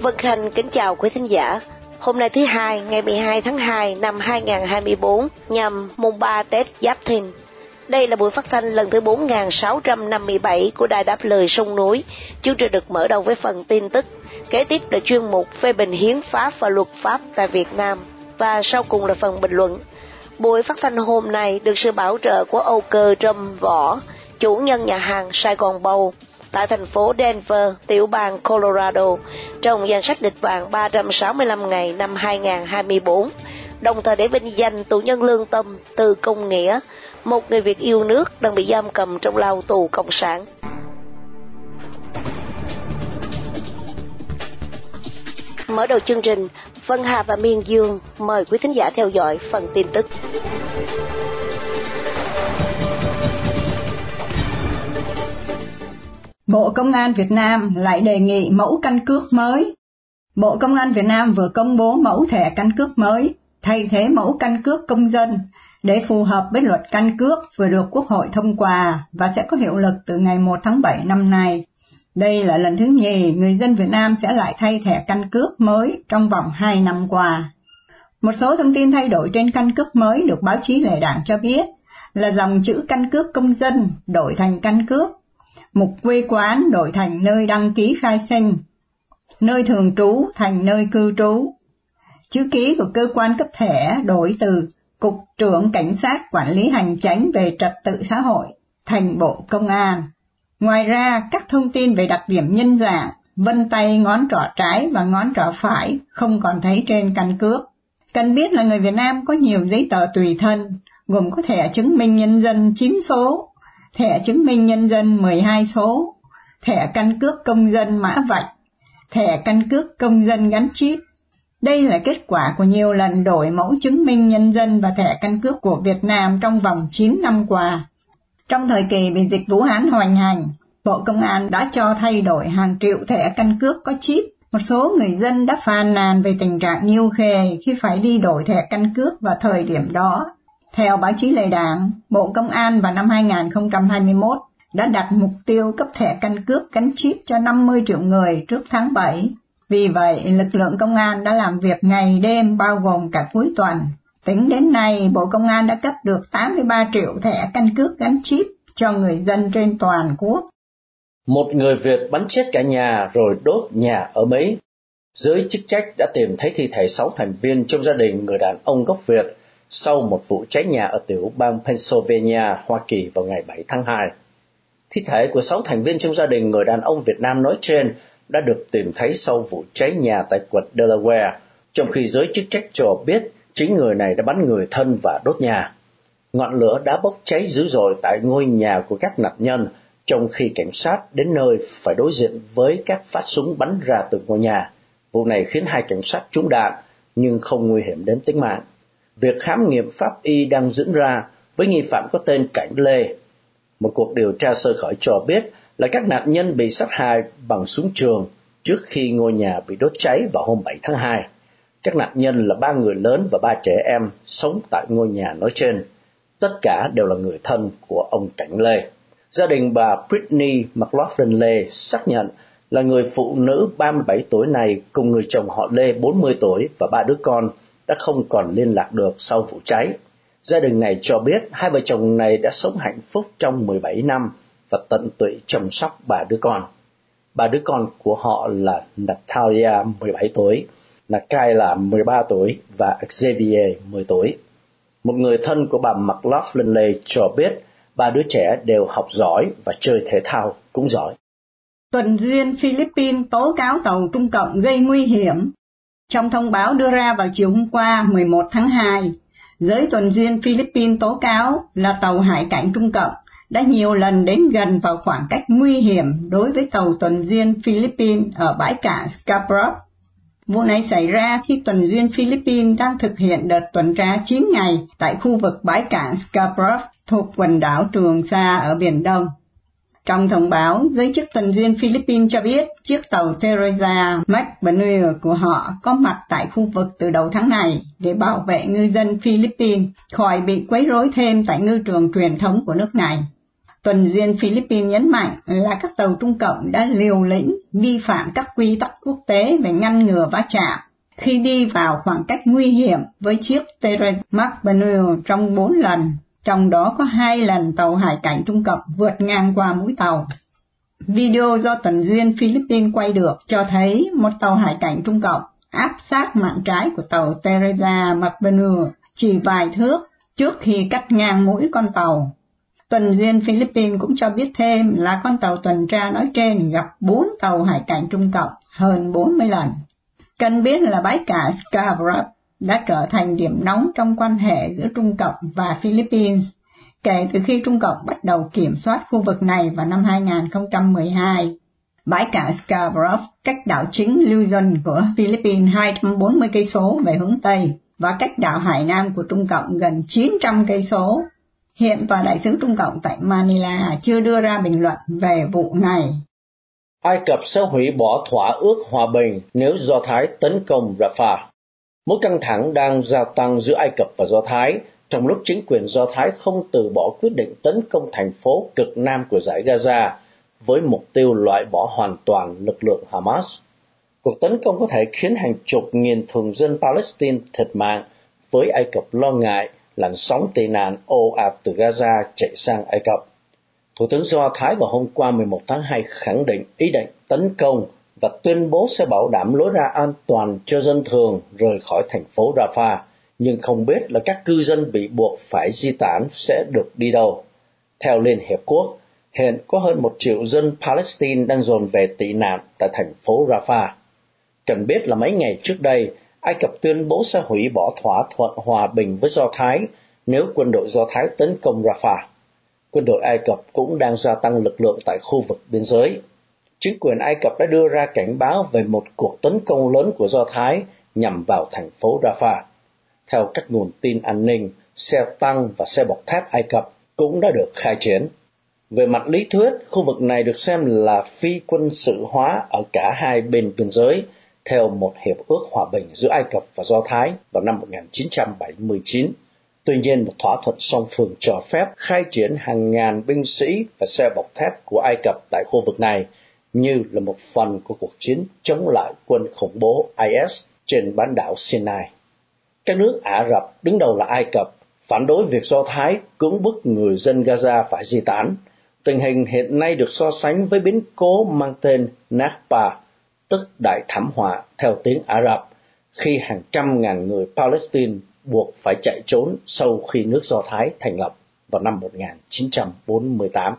Vân Khanh kính chào quý thính giả. Hôm nay thứ hai, ngày 12 tháng 2 năm 2024, nhằm mùng 3 Tết Giáp Thìn. Đây là buổi phát thanh lần thứ 4657 của Đài Đáp Lời Sông Núi. Chương trình được mở đầu với phần tin tức. Kế tiếp là chuyên mục phê bình hiến pháp và luật pháp tại Việt Nam. Và sau cùng là phần bình luận. Buổi phát thanh hôm nay được sự bảo trợ của Âu Cơ Trâm Võ, chủ nhân nhà hàng Sài Gòn Bầu, tại thành phố Denver, tiểu bang Colorado, trong danh sách lịch vàng 365 ngày năm 2024, đồng thời để vinh danh tù nhân lương tâm từ công nghĩa, một người Việt yêu nước đang bị giam cầm trong lao tù cộng sản. Mở đầu chương trình, Vân Hà và Miên Dương mời quý thính giả theo dõi phần tin tức. Bộ Công an Việt Nam lại đề nghị mẫu căn cước mới. Bộ Công an Việt Nam vừa công bố mẫu thẻ căn cước mới, thay thế mẫu căn cước công dân để phù hợp với luật căn cước vừa được Quốc hội thông qua và sẽ có hiệu lực từ ngày 1 tháng 7 năm nay. Đây là lần thứ nhì người dân Việt Nam sẽ lại thay thẻ căn cước mới trong vòng 2 năm qua. Một số thông tin thay đổi trên căn cước mới được báo chí lệ đảng cho biết là dòng chữ căn cước công dân đổi thành căn cước mục quê quán đổi thành nơi đăng ký khai sinh, nơi thường trú thành nơi cư trú. Chữ ký của cơ quan cấp thẻ đổi từ Cục trưởng Cảnh sát Quản lý Hành chánh về trật tự xã hội thành Bộ Công an. Ngoài ra, các thông tin về đặc điểm nhân dạng, vân tay ngón trỏ trái và ngón trỏ phải không còn thấy trên căn cước. Cần biết là người Việt Nam có nhiều giấy tờ tùy thân, gồm có thẻ chứng minh nhân dân 9 số, thẻ chứng minh nhân dân 12 số, thẻ căn cước công dân mã vạch, thẻ căn cước công dân gắn chip. Đây là kết quả của nhiều lần đổi mẫu chứng minh nhân dân và thẻ căn cước của Việt Nam trong vòng 9 năm qua. Trong thời kỳ bị dịch Vũ Hán hoành hành, Bộ Công an đã cho thay đổi hàng triệu thẻ căn cước có chip. Một số người dân đã phàn nàn về tình trạng nhiêu khề khi phải đi đổi thẻ căn cước vào thời điểm đó theo báo chí Lệ Đảng, Bộ Công an vào năm 2021 đã đặt mục tiêu cấp thẻ căn cước gắn chip cho 50 triệu người trước tháng 7. Vì vậy, lực lượng công an đã làm việc ngày đêm bao gồm cả cuối tuần. Tính đến nay, Bộ Công an đã cấp được 83 triệu thẻ căn cước gắn chip cho người dân trên toàn quốc. Một người Việt bắn chết cả nhà rồi đốt nhà ở Mỹ. Giới chức trách đã tìm thấy thi thể 6 thành viên trong gia đình người đàn ông gốc Việt sau một vụ cháy nhà ở tiểu bang Pennsylvania, Hoa Kỳ vào ngày 7 tháng 2. Thi thể của sáu thành viên trong gia đình người đàn ông Việt Nam nói trên đã được tìm thấy sau vụ cháy nhà tại quận Delaware, trong khi giới chức trách cho biết chính người này đã bắn người thân và đốt nhà. Ngọn lửa đã bốc cháy dữ dội tại ngôi nhà của các nạn nhân, trong khi cảnh sát đến nơi phải đối diện với các phát súng bắn ra từ ngôi nhà. Vụ này khiến hai cảnh sát trúng đạn, nhưng không nguy hiểm đến tính mạng việc khám nghiệm pháp y đang diễn ra với nghi phạm có tên Cảnh Lê. Một cuộc điều tra sơ khởi cho biết là các nạn nhân bị sát hại bằng súng trường trước khi ngôi nhà bị đốt cháy vào hôm 7 tháng 2. Các nạn nhân là ba người lớn và ba trẻ em sống tại ngôi nhà nói trên. Tất cả đều là người thân của ông Cảnh Lê. Gia đình bà Britney McLaughlin Lê xác nhận là người phụ nữ 37 tuổi này cùng người chồng họ Lê 40 tuổi và ba đứa con đã không còn liên lạc được sau vụ cháy. Gia đình này cho biết hai vợ chồng này đã sống hạnh phúc trong 17 năm và tận tụy chăm sóc ba đứa con. Ba đứa con của họ là Natalia 17 tuổi, Nakaila 13 tuổi và Xavier 10 tuổi. Một người thân của bà McLaughlin Lay cho biết ba đứa trẻ đều học giỏi và chơi thể thao cũng giỏi. Tuần duyên Philippines tố cáo tàu Trung Cộng gây nguy hiểm trong thông báo đưa ra vào chiều hôm qua 11 tháng 2, Giới tuần duyên Philippines tố cáo là tàu hải cảnh Trung Cộng đã nhiều lần đến gần vào khoảng cách nguy hiểm đối với tàu tuần duyên Philippines ở bãi cạn Scarborough. Vụ này xảy ra khi tuần duyên Philippines đang thực hiện đợt tuần tra 9 ngày tại khu vực bãi cạn Scarborough thuộc quần đảo Trường Sa ở Biển Đông. Trong thông báo, giới chức tuần duyên Philippines cho biết chiếc tàu Teresa McBurney của họ có mặt tại khu vực từ đầu tháng này để bảo vệ ngư dân Philippines khỏi bị quấy rối thêm tại ngư trường truyền thống của nước này. Tuần duyên Philippines nhấn mạnh là các tàu Trung Cộng đã liều lĩnh vi phạm các quy tắc quốc tế về ngăn ngừa va chạm khi đi vào khoảng cách nguy hiểm với chiếc Teresa McBurney trong bốn lần, trong đó có hai lần tàu hải cảnh Trung Cộng vượt ngang qua mũi tàu. Video do Tuần Duyên Philippines quay được cho thấy một tàu hải cảnh Trung Cộng áp sát mạn trái của tàu Teresa McBurney chỉ vài thước trước khi cắt ngang mũi con tàu. Tuần Duyên Philippines cũng cho biết thêm là con tàu tuần tra nói trên gặp bốn tàu hải cảnh Trung Cộng hơn 40 lần. Cần biết là bãi cả Scarborough đã trở thành điểm nóng trong quan hệ giữa Trung Cộng và Philippines kể từ khi Trung Cộng bắt đầu kiểm soát khu vực này vào năm 2012. Bãi cả Scarborough cách đảo chính Luzon của Philippines 240 cây số về hướng Tây và cách đảo Hải Nam của Trung Cộng gần 900 cây số. Hiện tòa đại sứ Trung Cộng tại Manila chưa đưa ra bình luận về vụ này. Ai Cập sẽ hủy bỏ thỏa ước hòa bình nếu Do Thái tấn công Rafah. Mối căng thẳng đang gia tăng giữa Ai Cập và Do Thái, trong lúc chính quyền Do Thái không từ bỏ quyết định tấn công thành phố cực nam của giải Gaza, với mục tiêu loại bỏ hoàn toàn lực lượng Hamas. Cuộc tấn công có thể khiến hàng chục nghìn thường dân Palestine thiệt mạng, với Ai Cập lo ngại làn sóng tị nạn ồ ạt từ Gaza chạy sang Ai Cập. Thủ tướng Do Thái vào hôm qua 11 tháng 2 khẳng định ý định tấn công và tuyên bố sẽ bảo đảm lối ra an toàn cho dân thường rời khỏi thành phố Rafah, nhưng không biết là các cư dân bị buộc phải di tản sẽ được đi đâu. Theo Liên Hiệp Quốc, hiện có hơn một triệu dân Palestine đang dồn về tị nạn tại thành phố Rafah. Cần biết là mấy ngày trước đây, Ai Cập tuyên bố sẽ hủy bỏ thỏa thuận hòa bình với Do Thái nếu quân đội Do Thái tấn công Rafah. Quân đội Ai Cập cũng đang gia tăng lực lượng tại khu vực biên giới chính quyền Ai Cập đã đưa ra cảnh báo về một cuộc tấn công lớn của Do Thái nhằm vào thành phố Rafah. Theo các nguồn tin an ninh, xe tăng và xe bọc thép Ai Cập cũng đã được khai chiến. Về mặt lý thuyết, khu vực này được xem là phi quân sự hóa ở cả hai bên biên giới theo một hiệp ước hòa bình giữa Ai Cập và Do Thái vào năm 1979. Tuy nhiên, một thỏa thuận song phương cho phép khai triển hàng ngàn binh sĩ và xe bọc thép của Ai Cập tại khu vực này như là một phần của cuộc chiến chống lại quân khủng bố IS trên bán đảo Sinai. Các nước Ả Rập đứng đầu là Ai Cập phản đối việc Do Thái cưỡng bức người dân Gaza phải di tản. Tình hình hiện nay được so sánh với biến cố mang tên Nakba, tức đại thảm họa theo tiếng Ả Rập, khi hàng trăm ngàn người Palestine buộc phải chạy trốn sau khi nước Do Thái thành lập vào năm 1948.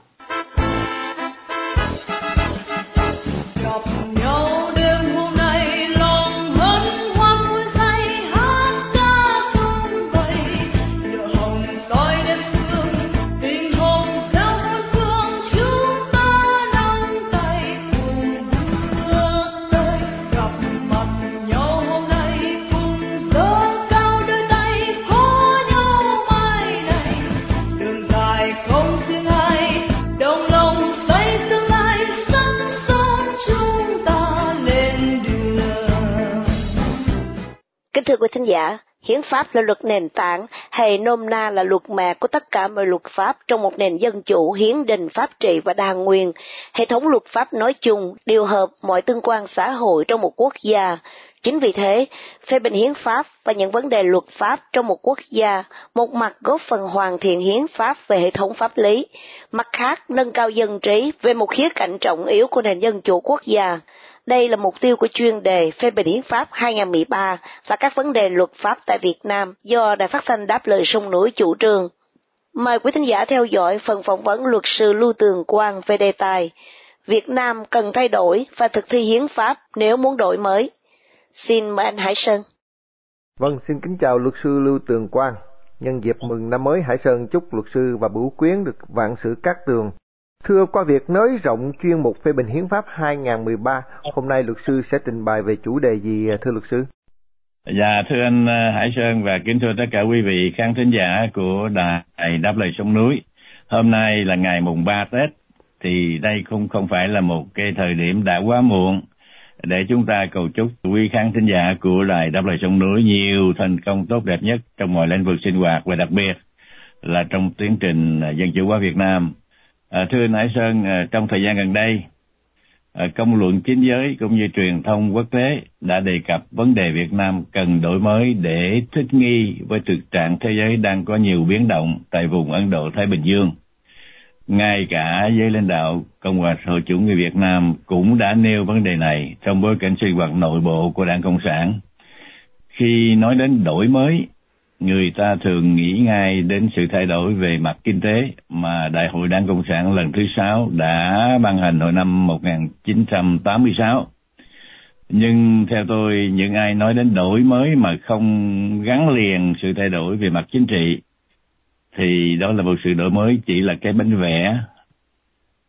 Thưa quý thính giả, hiến pháp là luật nền tảng hay nôm na là luật mẹ của tất cả mọi luật pháp trong một nền dân chủ hiến định pháp trị và đa nguyên. Hệ thống luật pháp nói chung điều hợp mọi tương quan xã hội trong một quốc gia. Chính vì thế, phê bình hiến pháp và những vấn đề luật pháp trong một quốc gia, một mặt góp phần hoàn thiện hiến pháp về hệ thống pháp lý, mặt khác nâng cao dân trí về một khía cạnh trọng yếu của nền dân chủ quốc gia. Đây là mục tiêu của chuyên đề phê bình hiến pháp 2013 và các vấn đề luật pháp tại Việt Nam do Đài Phát thanh Đáp lời sông núi chủ trương. Mời quý thính giả theo dõi phần phỏng vấn luật sư Lưu Tường Quang về đề tài Việt Nam cần thay đổi và thực thi hiến pháp nếu muốn đổi mới. Xin mời anh Hải Sơn. Vâng, xin kính chào luật sư Lưu Tường Quang. Nhân dịp mừng năm mới Hải Sơn chúc luật sư và bửu quyến được vạn sự cát tường. Thưa qua việc nới rộng chuyên mục phê bình hiến pháp 2013, hôm nay luật sư sẽ trình bày về chủ đề gì thưa luật sư? Dạ thưa anh ờ, Hải Sơn và kính thưa tất cả quý vị khán thính giả của đài đáp lời sông núi. Hôm nay là ngày mùng 3 Tết thì đây không không phải là một cái thời điểm đã quá muộn để chúng ta cầu chúc quý khán thính giả của đài đáp lời sông núi nhiều thành công tốt đẹp nhất trong mọi lĩnh vực sinh hoạt và đặc biệt là trong tiến trình dân chủ hóa Việt Nam. À, thưa anh Hải Sơn, à, trong thời gian gần đây, à, công luận chính giới cũng như truyền thông quốc tế đã đề cập vấn đề Việt Nam cần đổi mới để thích nghi với thực trạng thế giới đang có nhiều biến động tại vùng Ấn Độ-Thái Bình Dương ngay cả giới lãnh đạo Cộng hòa xã hội chủ nghĩa Việt Nam cũng đã nêu vấn đề này trong bối cảnh sinh hoạt nội bộ của Đảng Cộng sản. Khi nói đến đổi mới, người ta thường nghĩ ngay đến sự thay đổi về mặt kinh tế mà Đại hội Đảng Cộng sản lần thứ sáu đã ban hành hồi năm 1986. Nhưng theo tôi, những ai nói đến đổi mới mà không gắn liền sự thay đổi về mặt chính trị thì đó là một sự đổi mới chỉ là cái bánh vẽ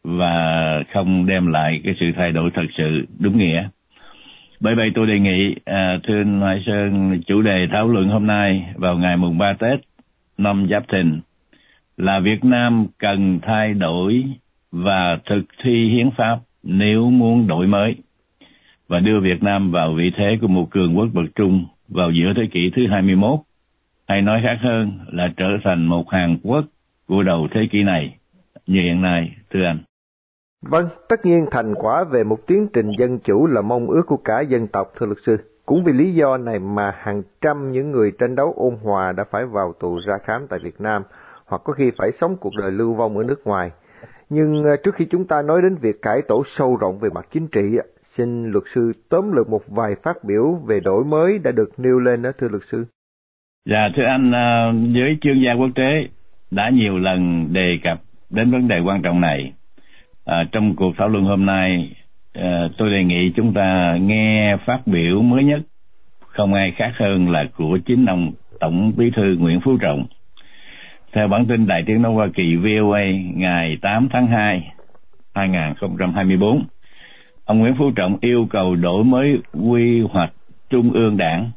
và không đem lại cái sự thay đổi thật sự đúng nghĩa. Bởi vậy tôi đề nghị à, thưa anh Hoài Sơn chủ đề thảo luận hôm nay vào ngày mùng 3 Tết năm Giáp Thìn là Việt Nam cần thay đổi và thực thi hiến pháp nếu muốn đổi mới và đưa Việt Nam vào vị thế của một cường quốc bậc trung vào giữa thế kỷ thứ 21 hay nói khác hơn là trở thành một Hàn Quốc của đầu thế kỷ này như hiện nay, thưa anh. Vâng, tất nhiên thành quả về một tiến trình dân chủ là mong ước của cả dân tộc, thưa luật sư. Cũng vì lý do này mà hàng trăm những người tranh đấu ôn hòa đã phải vào tù ra khám tại Việt Nam, hoặc có khi phải sống cuộc đời lưu vong ở nước ngoài. Nhưng ờ, trước khi chúng ta nói đến việc cải tổ sâu rộng về mặt chính trị, xin luật sư tóm lược một vài phát biểu về đổi mới đã được nêu lên đó thưa luật sư. Dạ thưa anh, ờ, giới với chuyên gia quốc tế đã nhiều lần đề cập đến vấn đề quan trọng này. À, trong cuộc thảo luận hôm nay, à, tôi đề nghị chúng ta nghe phát biểu mới nhất, không ai khác hơn là của chính ông Tổng Bí thư Nguyễn Phú Trọng. Theo bản tin Đài tiếng nói Hoa Kỳ VOA ngày 8 tháng 2, 2024, ông Nguyễn Phú Trọng yêu cầu đổi mới quy hoạch trung ương đảng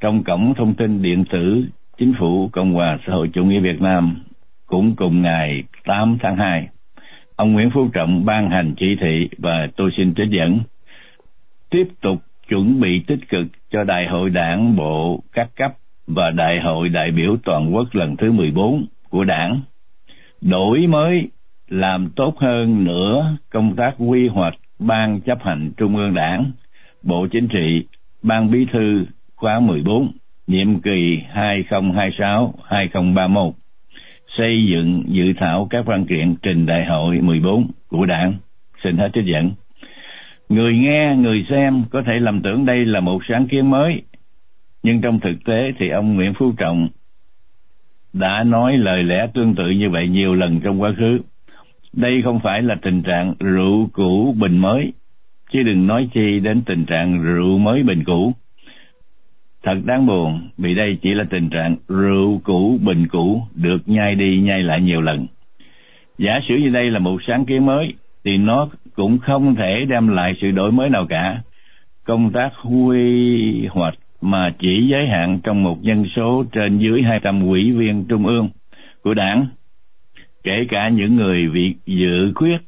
trong cổng thông tin điện tử Chính phủ Cộng hòa xã hội chủ nghĩa Việt Nam cũng cùng ngày 8 tháng 2, ông Nguyễn Phú Trọng ban hành chỉ thị và tôi xin trích dẫn tiếp tục chuẩn bị tích cực cho Đại hội Đảng bộ các cấp và Đại hội đại biểu toàn quốc lần thứ 14 của Đảng. Đổi mới làm tốt hơn nữa công tác quy hoạch Ban chấp hành Trung ương Đảng, Bộ Chính trị, Ban Bí thư khóa 14, nhiệm kỳ 2026-2031, xây dựng dự thảo các văn kiện trình đại hội 14 của đảng. Xin hết trích dẫn. Người nghe, người xem có thể lầm tưởng đây là một sáng kiến mới, nhưng trong thực tế thì ông Nguyễn Phú Trọng đã nói lời lẽ tương tự như vậy nhiều lần trong quá khứ. Đây không phải là tình trạng rượu cũ bình mới, chứ đừng nói chi đến tình trạng rượu mới bình cũ. Thật đáng buồn vì đây chỉ là tình trạng rượu cũ bình cũ được nhai đi nhai lại nhiều lần. Giả sử như đây là một sáng kiến mới thì nó cũng không thể đem lại sự đổi mới nào cả. Công tác quy hoạch mà chỉ giới hạn trong một dân số trên dưới 200 quỹ viên trung ương của đảng, kể cả những người việc dự quyết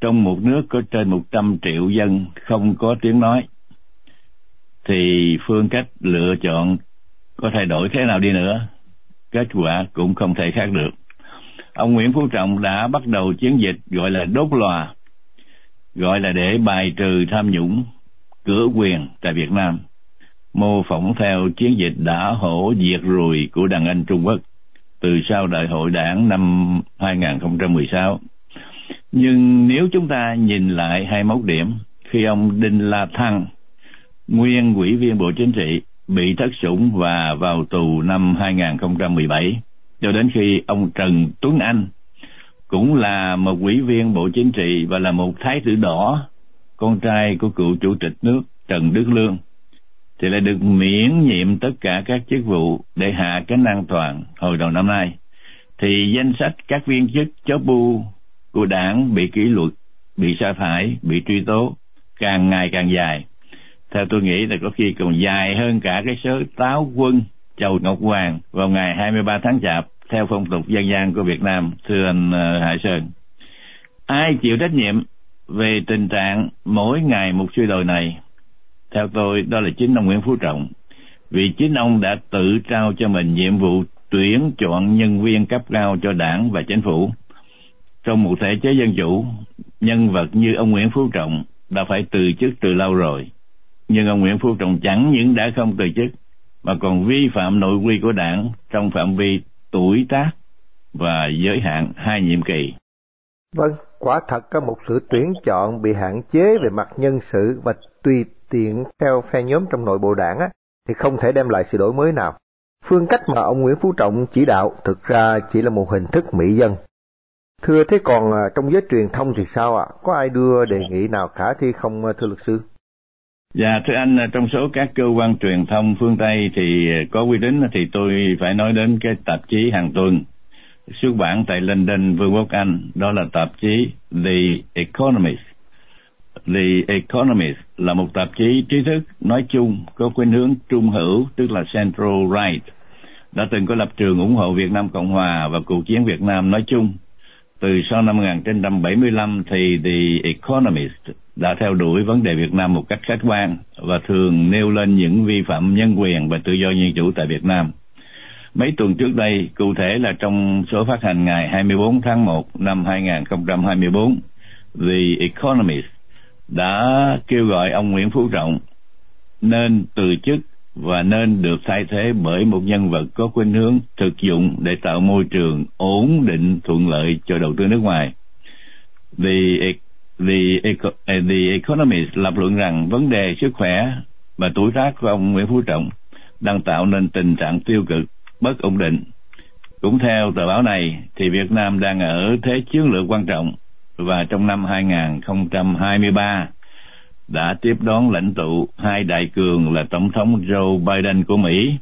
trong một nước có trên 100 triệu dân không có tiếng nói thì phương cách lựa chọn có thay đổi thế nào đi nữa, kết quả cũng không thể khác được. Ông Nguyễn Phú Trọng đã bắt đầu chiến dịch gọi là đốt lòa, gọi là để bài trừ tham nhũng cửa quyền tại Việt Nam. Mô phỏng theo chiến dịch đã hổ diệt rùi của đàn anh Trung Quốc từ sau đại hội đảng năm 2016 nhưng nếu chúng ta nhìn lại hai mốc điểm, khi ông Đinh La Thăng nguyên ủy viên Bộ Chính trị, bị thất sủng và vào tù năm 2017, cho đến khi ông Trần Tuấn Anh cũng là một ủy viên Bộ Chính trị và là một thái tử đỏ, con trai của cựu chủ tịch nước Trần Đức Lương, thì lại được miễn nhiệm tất cả các chức vụ để hạ cánh an toàn hồi đầu năm nay. Thì danh sách các viên chức chó bu của đảng bị kỷ luật bị sa thải bị truy tố càng ngày càng dài theo tôi nghĩ là có khi còn dài hơn cả cái sớ táo quân Chầu Ngọc Hoàng vào ngày 23 tháng Chạp theo phong tục dân gian của Việt Nam, thưa anh ờ, Hải Sơn. Ai chịu trách nhiệm về tình trạng mỗi ngày một suy đồi này? Theo tôi, đó là chính ông Nguyễn Phú Trọng. Vì chính ông đã tự trao cho mình nhiệm vụ tuyển chọn nhân viên cấp cao cho đảng và chính phủ. Trong một thể chế dân chủ, nhân vật như ông Nguyễn Phú Trọng đã phải từ chức từ lâu rồi. Nhưng ông Nguyễn Phú Trọng chẳng những đã không từ chức, mà còn vi phạm nội quy của đảng trong phạm vi tuổi tác và giới hạn hai nhiệm kỳ. Vâng, quả thật có một sự tuyển chọn bị hạn chế về mặt nhân sự và tùy tiện theo phe nhóm trong nội bộ đảng á, thì không thể đem lại sự đổi mới nào. Phương cách mà ông Nguyễn Phú Trọng chỉ đạo thực ra chỉ là một hình thức mỹ dân. Thưa thế còn à, trong giới truyền thông thì sao ạ? Có ai đưa đề nghị nào khả thi không à, thưa luật sư? Dạ thưa anh, à, trong số các cơ quan truyền thông phương Tây thì à, có uy tín thì tôi phải nói đến cái tạp chí hàng tuần xuất bản tại London, Vương quốc Anh, đó là tạp chí The Economist. The Economist là một tạp chí trí thức nói chung có khuynh hướng trung hữu, tức là central right, đã từng có lập trường ủng hộ Việt Nam Cộng Hòa và cuộc chiến Việt Nam nói chung. Từ sau năm 1975 thì The Economist đã theo đuổi vấn đề Việt Nam một cách khách quan và thường nêu lên những vi phạm nhân quyền và tự do dân chủ tại Việt Nam. Mấy tuần trước đây, cụ thể là trong số phát hành ngày 24 tháng 1 năm 2024, The Economist đã kêu gọi ông Nguyễn Phú Trọng nên từ chức và nên được thay thế bởi một nhân vật có khuynh hướng thực dụng để tạo môi trường ổn định thuận lợi cho đầu tư nước ngoài. The e, The, e, The Economist lập luận rằng vấn đề sức khỏe và tuổi tác của ông Nguyễn Phú Trọng đang tạo nên tình trạng tiêu cực, bất ổn định. Cũng theo tờ báo này, thì Việt Nam đang ở thế chiến lược quan trọng và trong năm 2023 đã tiếp đón lãnh tụ hai đại cường là Tổng thống Joe Biden của Mỹ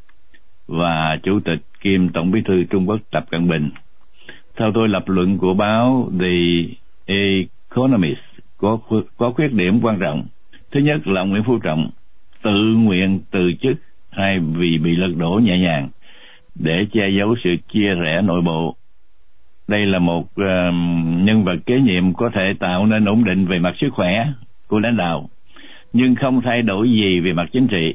và Chủ tịch kiêm Tổng bí thư Trung Quốc Tập Cận Bình. Theo tôi lập luận của báo The Economist có có khuyết điểm quan trọng. Thứ nhất là Nguyễn Phú Trọng tự nguyện từ chức hay vì bị lật đổ nhẹ nhàng để che giấu sự chia rẽ nội bộ. Đây là một uh, nhân vật kế nhiệm có thể tạo nên ổn định về mặt sức khỏe của lãnh đạo, nhưng không thay đổi gì về mặt chính trị.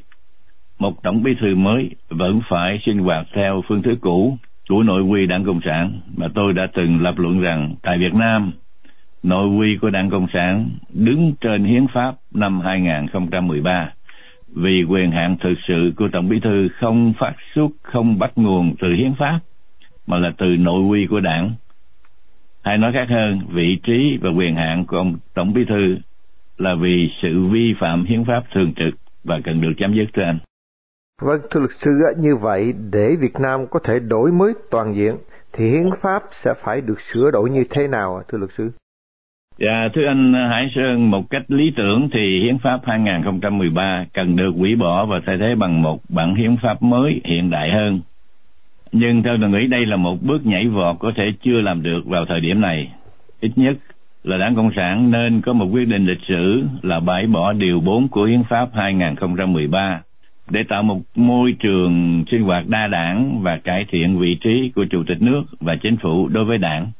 Một tổng bí thư mới vẫn phải sinh hoạt theo phương thức cũ của nội quy đảng Cộng sản mà tôi đã từng lập luận rằng tại Việt Nam nội quy của Đảng Cộng sản đứng trên hiến pháp năm 2013 vì quyền hạn thực sự của Tổng Bí thư không phát xuất, không bắt nguồn từ hiến pháp mà là từ nội quy của đảng. Hay nói khác hơn, vị trí và quyền hạn của ông Tổng Bí thư là vì sự vi phạm hiến pháp thường trực và cần được chấm dứt thưa anh. Vâng, thưa luật sư, như vậy để Việt Nam có thể đổi mới toàn diện thì hiến pháp sẽ phải được sửa đổi như thế nào thưa luật sư? Dạ, thưa anh Hải Sơn, một cách lý tưởng thì Hiến pháp 2013 cần được hủy bỏ và thay thế bằng một bản hiến pháp mới hiện đại hơn. Nhưng theo tôi nghĩ đây là một bước nhảy vọt có thể chưa làm được vào thời điểm này. Ít nhất là Đảng Cộng sản nên có một quyết định lịch sử là bãi bỏ điều 4 của Hiến pháp 2013 để tạo một môi trường sinh hoạt đa đảng và cải thiện vị trí của Chủ tịch nước và chính phủ đối với đảng.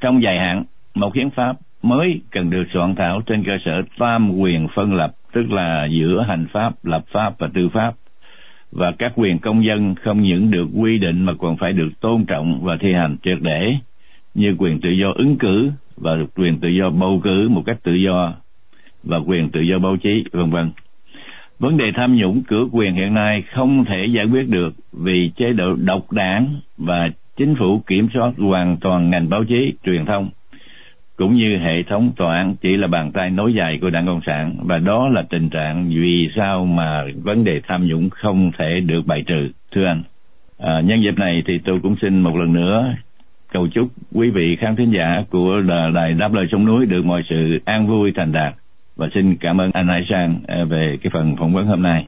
Trong dài hạn, một hiến pháp mới cần được soạn thảo trên cơ sở tam quyền phân lập, tức là giữa hành pháp, lập pháp và tư pháp. Và các quyền công dân không những được quy định mà còn phải được tôn trọng và thi hành triệt để, như quyền tự do ứng cử và quyền tự do bầu cử một cách tự do và quyền tự do báo chí, vân vân. Vấn đề tham nhũng cửa quyền hiện nay không thể giải quyết được vì chế độ độc đảng và chính phủ kiểm soát hoàn toàn ngành báo chí, truyền thông cũng như hệ thống tòa án chỉ là bàn tay nối dài của đảng cộng sản và đó là tình trạng vì sao mà vấn đề tham nhũng không thể được bài trừ thưa anh à, nhân dịp này thì tôi cũng xin một lần nữa cầu chúc quý vị khán thính giả của đài đáp lời sông núi được mọi sự an vui thành đạt và xin cảm ơn anh Hải Sang à, về cái phần phỏng vấn hôm nay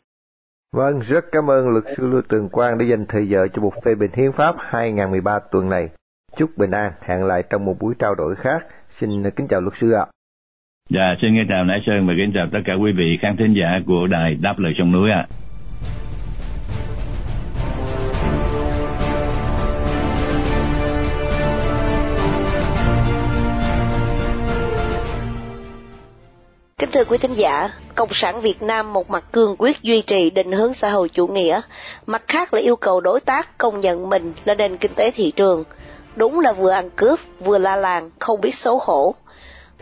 Vâng, rất cảm ơn luật sư Lưu Tường Quang đã dành thời giờ cho một phê bình hiến pháp 2013 tuần này. Chúc bình an, hẹn lại trong một buổi trao đổi khác. Xin kính chào luật sư ạ. Dạ, xin kính chào Nãi Sơn và kính chào tất cả quý vị khán thính giả của đài Đáp Lời Sông Núi ạ. Kính thưa quý thính giả, Cộng sản Việt Nam một mặt cương quyết duy trì định hướng xã hội chủ nghĩa, mặt khác là yêu cầu đối tác công nhận mình là nền kinh tế thị trường. Đúng là vừa ăn cướp, vừa la làng, không biết xấu hổ.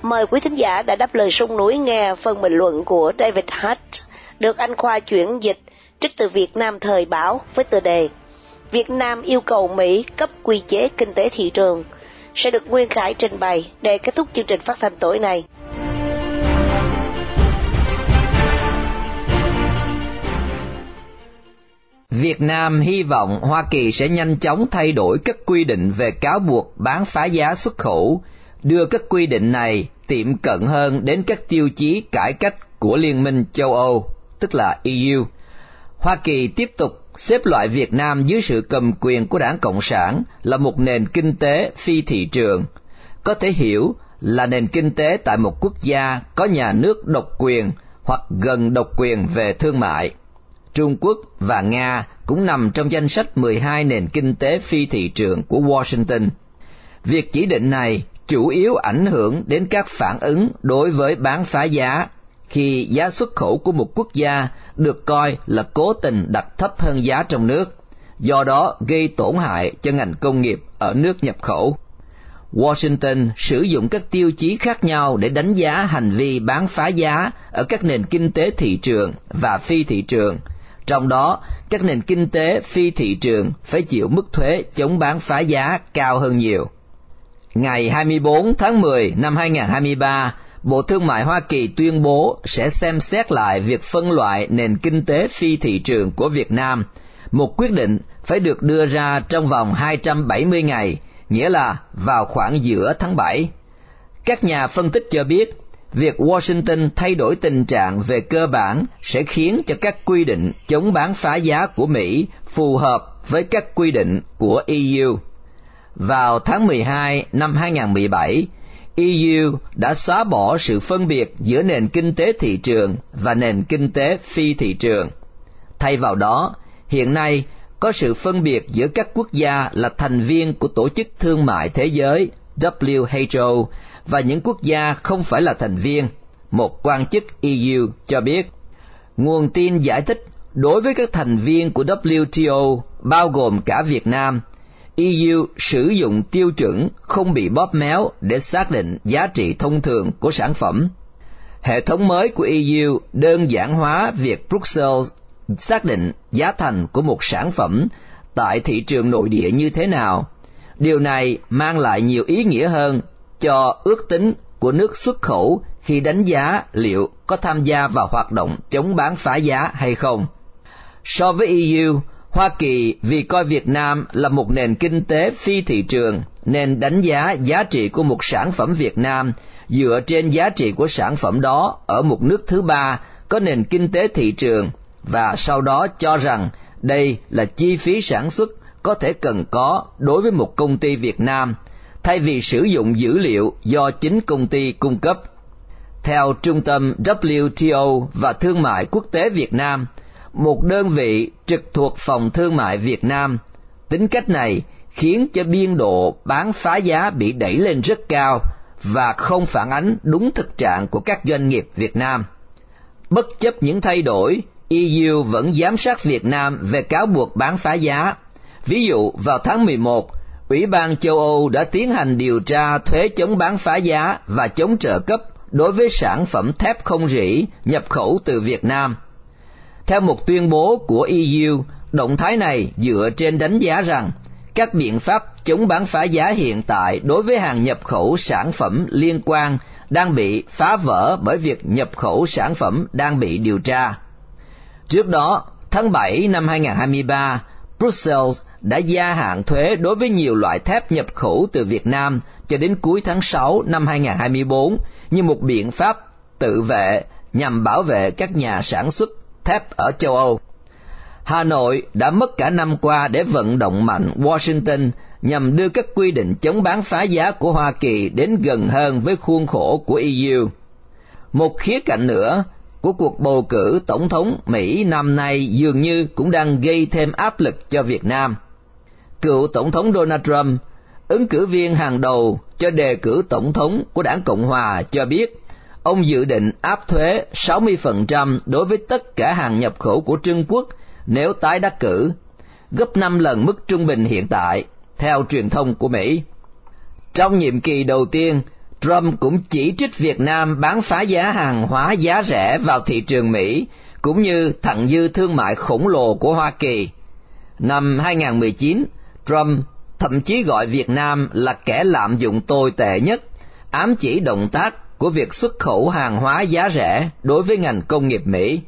Mời quý thính giả đã đáp lời sông núi nghe phần bình luận của David Hutt, được anh Khoa chuyển dịch trích từ Việt Nam Thời báo với tựa đề Việt Nam yêu cầu Mỹ cấp quy chế kinh tế thị trường sẽ được Nguyên Khải trình bày để kết thúc chương trình phát thanh tối nay. Việt Nam hy vọng Hoa Kỳ sẽ nhanh chóng thay đổi các quy định về cáo buộc bán phá giá xuất khẩu, đưa các quy định này tiệm cận hơn đến các tiêu chí cải cách của Liên minh châu Âu, tức là EU. Hoa Kỳ tiếp tục xếp loại Việt Nam dưới sự cầm quyền của đảng Cộng sản là một nền kinh tế phi thị trường, có thể hiểu là nền kinh tế tại một quốc gia có nhà nước độc quyền hoặc gần độc quyền về thương mại. Trung Quốc và Nga cũng nằm trong danh sách 12 nền kinh tế phi thị trường của Washington. Việc chỉ định này chủ yếu ảnh hưởng đến các phản ứng đối với bán phá giá khi giá xuất khẩu của một quốc gia được coi là cố tình đặt thấp hơn giá trong nước, do đó gây tổn hại cho ngành công nghiệp ở nước nhập khẩu. Washington sử dụng các tiêu chí khác nhau để đánh giá hành vi bán phá giá ở các nền kinh tế thị trường và phi thị trường – trong đó, các nền kinh tế phi thị trường phải chịu mức thuế chống bán phá giá cao hơn nhiều. Ngày 24 tháng 10 năm 2023, Bộ Thương mại Hoa Kỳ tuyên bố sẽ xem xét lại việc phân loại nền kinh tế phi thị trường của Việt Nam. Một quyết định phải được đưa ra trong vòng 270 ngày, nghĩa là vào khoảng giữa tháng 7. Các nhà phân tích cho biết việc Washington thay đổi tình trạng về cơ bản sẽ khiến cho các quy định chống bán phá giá của Mỹ phù hợp với các quy định của EU. Vào tháng 12 năm 2017, EU đã xóa bỏ sự phân biệt giữa nền kinh tế thị trường và nền kinh tế phi thị trường. Thay vào đó, hiện nay có sự phân biệt giữa các quốc gia là thành viên của Tổ chức Thương mại Thế giới WHO và những quốc gia không phải là thành viên, một quan chức EU cho biết. Nguồn tin giải thích đối với các thành viên của WTO bao gồm cả Việt Nam, EU sử dụng tiêu chuẩn không bị bóp méo để xác định giá trị thông thường của sản phẩm. Hệ thống mới của EU đơn giản hóa việc Brussels xác định giá thành của một sản phẩm tại thị trường nội địa như thế nào. Điều này mang lại nhiều ý nghĩa hơn cho ước tính của nước xuất khẩu khi đánh giá liệu có tham gia vào hoạt động chống bán phá giá hay không. So với EU, Hoa Kỳ vì coi Việt Nam là một nền kinh tế phi thị trường nên đánh giá giá trị của một sản phẩm Việt Nam dựa trên giá trị của sản phẩm đó ở một nước thứ ba có nền kinh tế thị trường và sau đó cho rằng đây là chi phí sản xuất có thể cần có đối với một công ty Việt Nam thay vì sử dụng dữ liệu do chính công ty cung cấp. Theo Trung tâm WTO và Thương mại Quốc tế Việt Nam, một đơn vị trực thuộc Phòng Thương mại Việt Nam, tính cách này khiến cho biên độ bán phá giá bị đẩy lên rất cao và không phản ánh đúng thực trạng của các doanh nghiệp Việt Nam. Bất chấp những thay đổi, EU vẫn giám sát Việt Nam về cáo buộc bán phá giá. Ví dụ, vào tháng 11, Ủy ban châu Âu đã tiến hành điều tra thuế chống bán phá giá và chống trợ cấp đối với sản phẩm thép không rỉ nhập khẩu từ Việt Nam. Theo một tuyên bố của EU, động thái này dựa trên đánh giá rằng các biện pháp chống bán phá giá hiện tại đối với hàng nhập khẩu sản phẩm liên quan đang bị phá vỡ bởi việc nhập khẩu sản phẩm đang bị điều tra. Trước đó, tháng 7 năm 2023, Brussels đã gia hạn thuế đối với nhiều loại thép nhập khẩu từ Việt Nam cho đến cuối tháng 6 năm 2024 như một biện pháp tự vệ nhằm bảo vệ các nhà sản xuất thép ở châu Âu. Hà Nội đã mất cả năm qua để vận động mạnh Washington nhằm đưa các quy định chống bán phá giá của Hoa Kỳ đến gần hơn với khuôn khổ của EU. Một khía cạnh nữa của cuộc bầu cử tổng thống Mỹ năm nay dường như cũng đang gây thêm áp lực cho Việt Nam. Cựu tổng thống Donald Trump, ứng cử viên hàng đầu cho đề cử tổng thống của đảng Cộng hòa cho biết ông dự định áp thuế 60% đối với tất cả hàng nhập khẩu của Trung Quốc nếu tái đắc cử, gấp 5 lần mức trung bình hiện tại, theo truyền thông của Mỹ. Trong nhiệm kỳ đầu tiên, Trump cũng chỉ trích Việt Nam bán phá giá hàng hóa giá rẻ vào thị trường Mỹ, cũng như thặng dư thương mại khổng lồ của Hoa Kỳ. Năm 2019, Trump thậm chí gọi Việt Nam là kẻ lạm dụng tồi tệ nhất, ám chỉ động tác của việc xuất khẩu hàng hóa giá rẻ đối với ngành công nghiệp Mỹ.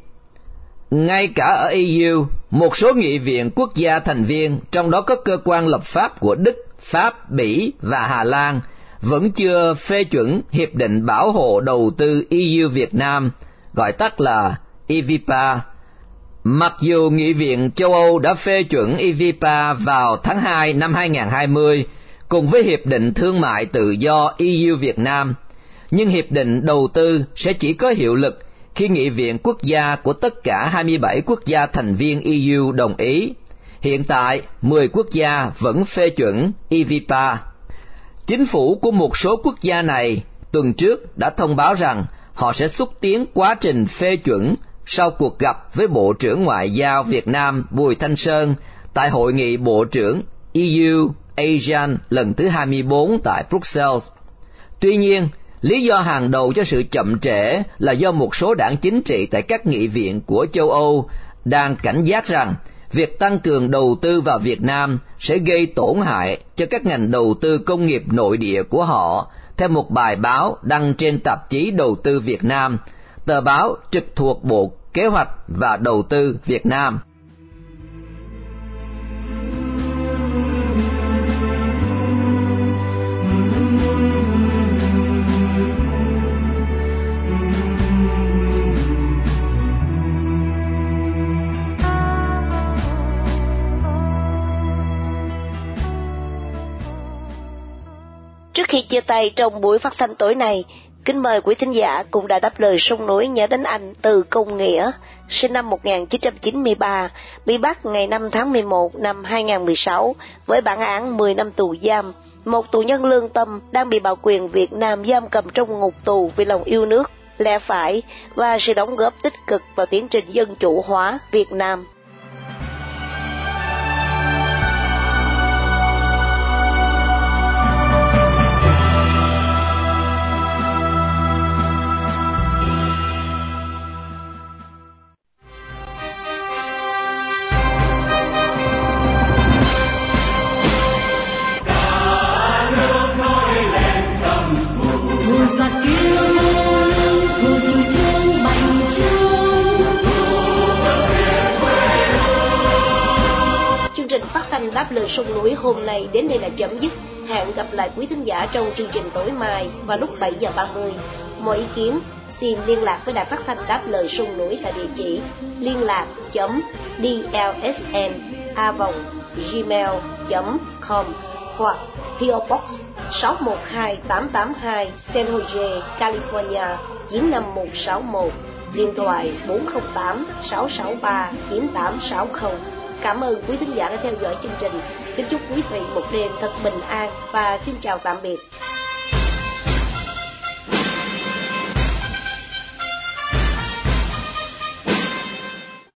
Ngay cả ở EU, một số nghị viện quốc gia thành viên, trong đó có cơ quan lập pháp của Đức, Pháp, Bỉ và Hà Lan, vẫn chưa phê chuẩn Hiệp định Bảo hộ Đầu tư EU Việt Nam, gọi tắt là EVPA. Mặc dù Nghị viện châu Âu đã phê chuẩn EVPA vào tháng 2 năm 2020, cùng với Hiệp định Thương mại Tự do EU Việt Nam, nhưng Hiệp định Đầu tư sẽ chỉ có hiệu lực khi Nghị viện quốc gia của tất cả 27 quốc gia thành viên EU đồng ý. Hiện tại, 10 quốc gia vẫn phê chuẩn EVPA. Chính phủ của một số quốc gia này tuần trước đã thông báo rằng họ sẽ xúc tiến quá trình phê chuẩn sau cuộc gặp với Bộ trưởng Ngoại giao Việt Nam Bùi Thanh Sơn tại Hội nghị Bộ trưởng EU ASEAN lần thứ 24 tại Brussels. Tuy nhiên, lý do hàng đầu cho sự chậm trễ là do một số đảng chính trị tại các nghị viện của châu Âu đang cảnh giác rằng việc tăng cường đầu tư vào Việt Nam sẽ gây tổn hại cho các ngành đầu tư công nghiệp nội địa của họ, theo một bài báo đăng trên tạp chí Đầu tư Việt Nam, tờ báo trực thuộc Bộ Kế hoạch và Đầu tư Việt Nam. Trước khi chia tay trong buổi phát thanh tối này, kính mời quý thính giả cũng đã đáp lời sông núi nhớ đến anh Từ Công Nghĩa, sinh năm 1993, bị bắt ngày 5 tháng 11 năm 2016 với bản án 10 năm tù giam. Một tù nhân lương tâm đang bị bảo quyền Việt Nam giam cầm trong ngục tù vì lòng yêu nước, lẽ phải và sự đóng góp tích cực vào tiến trình dân chủ hóa Việt Nam. Đáp sông núi hôm nay đến đây là chấm dứt. Hẹn gặp lại quý thính giả trong chương trình tối mai vào lúc 7 giờ 30. Mọi ý kiến xin liên lạc với đài phát thanh đáp lời sông núi tại địa chỉ liên lạc chấm dlsn a vòng gmail com hoặc PO Box 612882 San Jose, California 95161 điện thoại 408 663 9860 Cảm ơn quý thính giả đã theo dõi chương trình. Kính chúc quý vị một đêm thật bình an và xin chào tạm biệt.